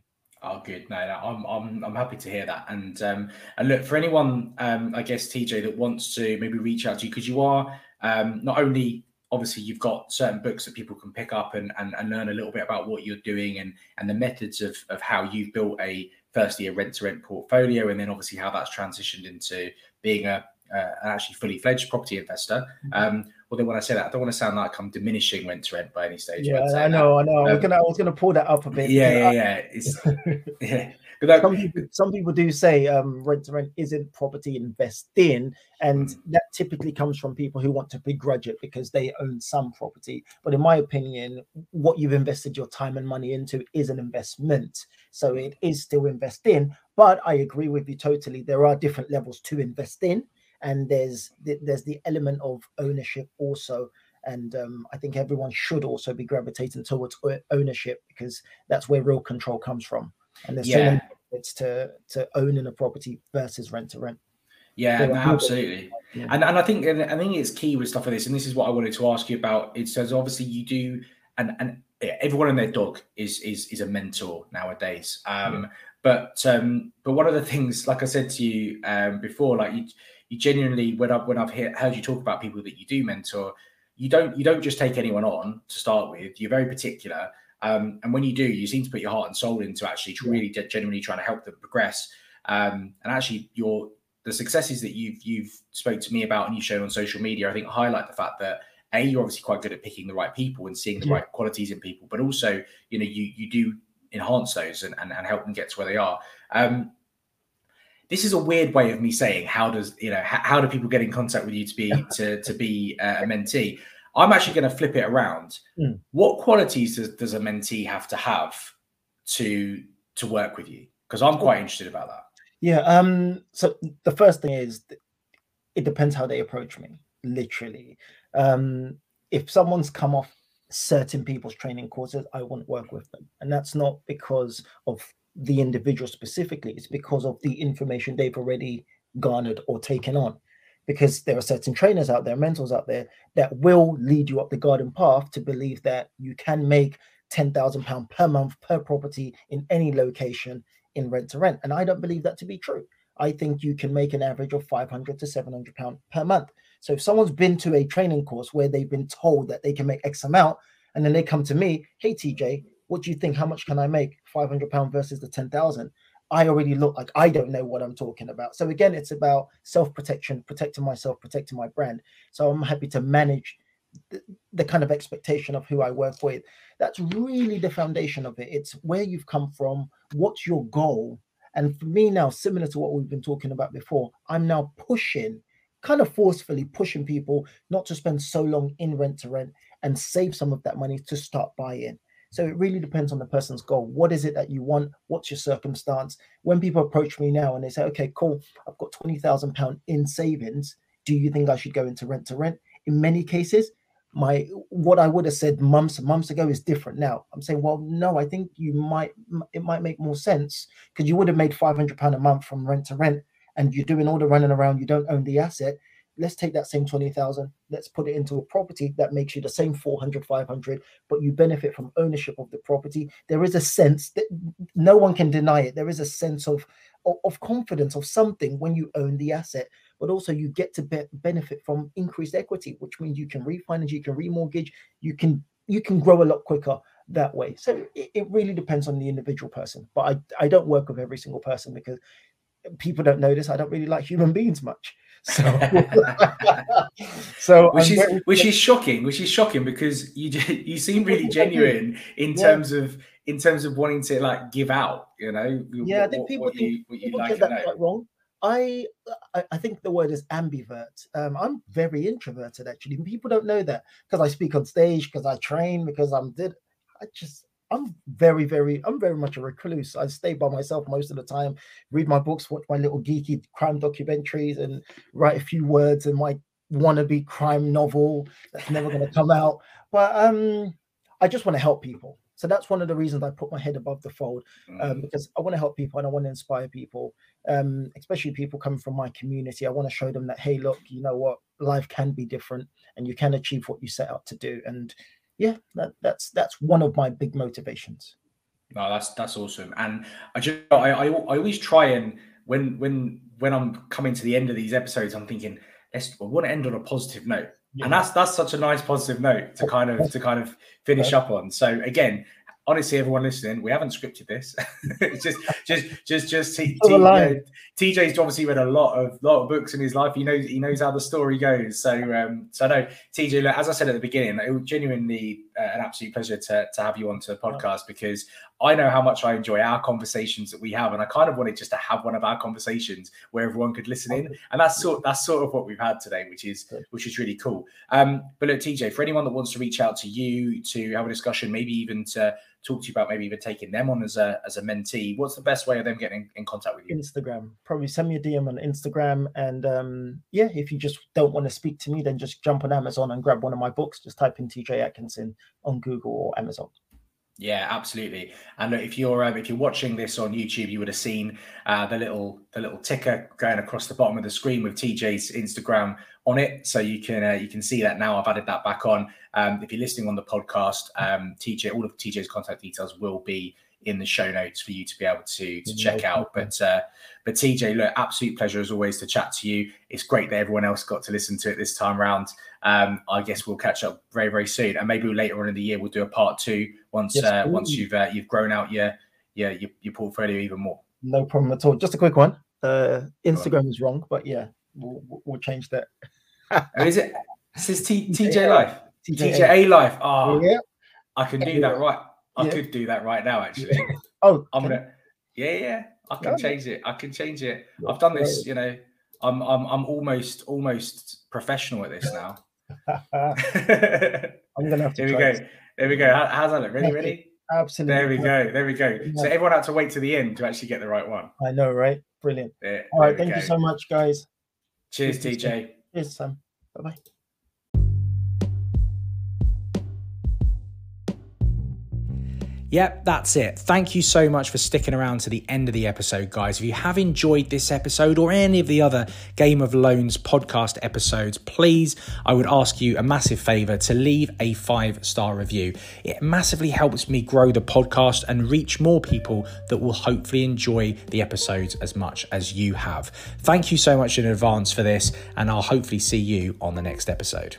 Oh, good. No, no, I'm, I'm, I'm happy to hear that. And um, and look for anyone, um, I guess TJ that wants to maybe reach out to you because you are um, not only obviously you've got certain books that people can pick up and, and, and learn a little bit about what you're doing and and the methods of of how you've built a firstly a rent to rent portfolio and then obviously how that's transitioned into being a uh, an actually fully fledged property investor. Mm-hmm. Um, although when I say that, I don't want to sound like I'm diminishing rent to rent by any stage. Yeah, I know, that. I know. Um, I was gonna, I was gonna pull that up a bit. Yeah, yeah, yeah. It's, yeah some, people, some people do say um, rent to rent isn't property investing, and mm. that typically comes from people who want to begrudge it because they own some property. But in my opinion, what you've invested your time and money into is an investment, so it is still investing. But I agree with you totally. There are different levels to invest in, and there's there's the element of ownership also and um, I think everyone should also be gravitating towards ownership because that's where real control comes from. And there's yeah. so many benefits to to owning a property versus rent to rent. Yeah, no, absolutely. Yeah. And and I think and I think it's key with stuff like this. And this is what I wanted to ask you about. It says obviously you do and and everyone and their dog is is is a mentor nowadays. Um, yeah. But um, but one of the things, like I said to you um, before, like you you genuinely when I've when I've heard you talk about people that you do mentor, you don't you don't just take anyone on to start with. You're very particular um, and when you do, you seem to put your heart and soul into actually really genuinely trying to help them progress. Um, and actually, your the successes that you've you've spoke to me about and you've shown on social media, I think highlight the fact that a you're obviously quite good at picking the right people and seeing the yeah. right qualities in people, but also you know you you do enhance those and, and, and help them get to where they are. Um, this is a weird way of me saying how does you know how, how do people get in contact with you to be to to be a mentee I'm actually going to flip it around. Mm. What qualities does, does a mentee have to have to to work with you? Because I'm quite interested about that. Yeah. Um. So the first thing is, it depends how they approach me. Literally, um, if someone's come off certain people's training courses, I won't work with them, and that's not because of the individual specifically. It's because of the information they've already garnered or taken on because there are certain trainers out there, mentors out there that will lead you up the garden path to believe that you can make ten thousand pound per month per property in any location in rent to rent, and I don't believe that to be true. I think you can make an average of 500 to 700 pound per month. So if someone's been to a training course where they've been told that they can make X amount, and then they come to me, hey TJ, what do you think? How much can I make? 500 pound versus the 10,000. I already look like I don't know what I'm talking about. So again, it's about self-protection, protecting myself, protecting my brand. So I'm happy to manage the, the, kind of expectation of who I work with. That's really the foundation of it. It's where you've come from, what's your goal. And for me now, similar to what we've been talking about before, I'm now pushing, kind of forcefully pushing people not to spend so long in rent to rent and save some of that money to start buying. So it really depends on the person's goal. What is it that you want? What's your circumstance? When people approach me now and they say, okay, cool, I've got £20,000 in savings. Do you think I should go into rent to rent? In many cases, my what I would have said months and months ago is different now. I'm saying, well, no, I think you might it might make more sense because you would have made 500 pound a month from rent to rent, and you're doing all the running around. You don't own the asset let's take that same 20,000, let's put it into a property that makes you the same 400, 500, but you benefit from ownership of the property. There is a sense that no one can deny it. There is a sense of, of, confidence of something when you own the asset, but also you get to be- benefit from increased equity, which means you can refinance, you can remortgage, you can you can grow a lot quicker that way. So it, it really depends on the individual person. But I, I don't work with every single person because people don't notice I don't really like human beings much. So, so which is very, which is shocking, which is shocking because you you seem really genuine in yeah. terms of in terms of wanting to like give out. You know, yeah, what, I think people, you, people like get that quite wrong. I, I think the word is ambivert. Um, I'm very introverted actually. People don't know that because I speak on stage, because I train, because I'm did. I just I'm very, very, I'm very much a recluse. I stay by myself most of the time, read my books, watch my little geeky crime documentaries, and write a few words in my wannabe crime novel that's never going to come out. But um, I just want to help people. So that's one of the reasons I put my head above the fold um, mm. because I want to help people and I want to inspire people, um, especially people coming from my community. I want to show them that, hey, look, you know what, life can be different and you can achieve what you set out to do. And yeah, that, that's that's one of my big motivations. No, that's that's awesome. And I just I, I, I always try and when when when I'm coming to the end of these episodes, I'm thinking, let's I want to end on a positive note. Yeah. And that's that's such a nice positive note to kind of to kind of finish up on. So again, honestly, everyone listening, we haven't scripted this. it's just, just, just, just. T- T- know, TJ's obviously read a lot of lot of books in his life. He knows he knows how the story goes. So, um, so no, TJ. Look, as I said at the beginning, it genuinely an absolute pleasure to to have you onto the podcast because I know how much I enjoy our conversations that we have, and I kind of wanted just to have one of our conversations where everyone could listen in, and that's sort that's sort of what we've had today, which is which is really cool. Um, but look, TJ, for anyone that wants to reach out to you to have a discussion, maybe even to talk to you about maybe even taking them on as a as a mentee, what's the best way of them getting in contact with you? Instagram, probably send me a DM on Instagram, and um, yeah, if you just don't want to speak to me, then just jump on Amazon and grab one of my books. Just type in TJ Atkinson on Google or Amazon. Yeah, absolutely. And if you're um, if you're watching this on YouTube, you would have seen uh, the little the little ticker going across the bottom of the screen with TJ's Instagram on it, so you can uh, you can see that now. I've added that back on. Um, if you're listening on the podcast, um, TJ, all of TJ's contact details will be in the show notes for you to be able to to check out. But uh, but TJ, look, absolute pleasure as always to chat to you. It's great that everyone else got to listen to it this time around. Um, I guess we'll catch up very very soon, and maybe later on in the year we'll do a part two once yes, uh, once you've uh, you've grown out your, your your your portfolio even more. No problem at all. Just a quick one. Uh, Instagram is wrong, but yeah, we'll, we'll change that. oh, is it? This is T- TJ Life. TJ A Life. Oh, yeah. I can do that right. I yeah. could do that right now, actually. oh, I'm gonna. Yeah, yeah. I can change it. I can change it. I've done this. You know, I'm I'm I'm almost almost professional at this now. I'm gonna have to. Here we go. There we go. How, how's that look? Ready? Ready? Absolutely. There we go. There we go. So everyone had to wait to the end to actually get the right one. I know, right? Brilliant. There, All right. Thank go. you so much, guys. Cheers, Cheers TJ. Cheers, Sam. Bye bye. Yep, that's it. Thank you so much for sticking around to the end of the episode, guys. If you have enjoyed this episode or any of the other Game of Loans podcast episodes, please, I would ask you a massive favor to leave a five star review. It massively helps me grow the podcast and reach more people that will hopefully enjoy the episodes as much as you have. Thank you so much in advance for this, and I'll hopefully see you on the next episode.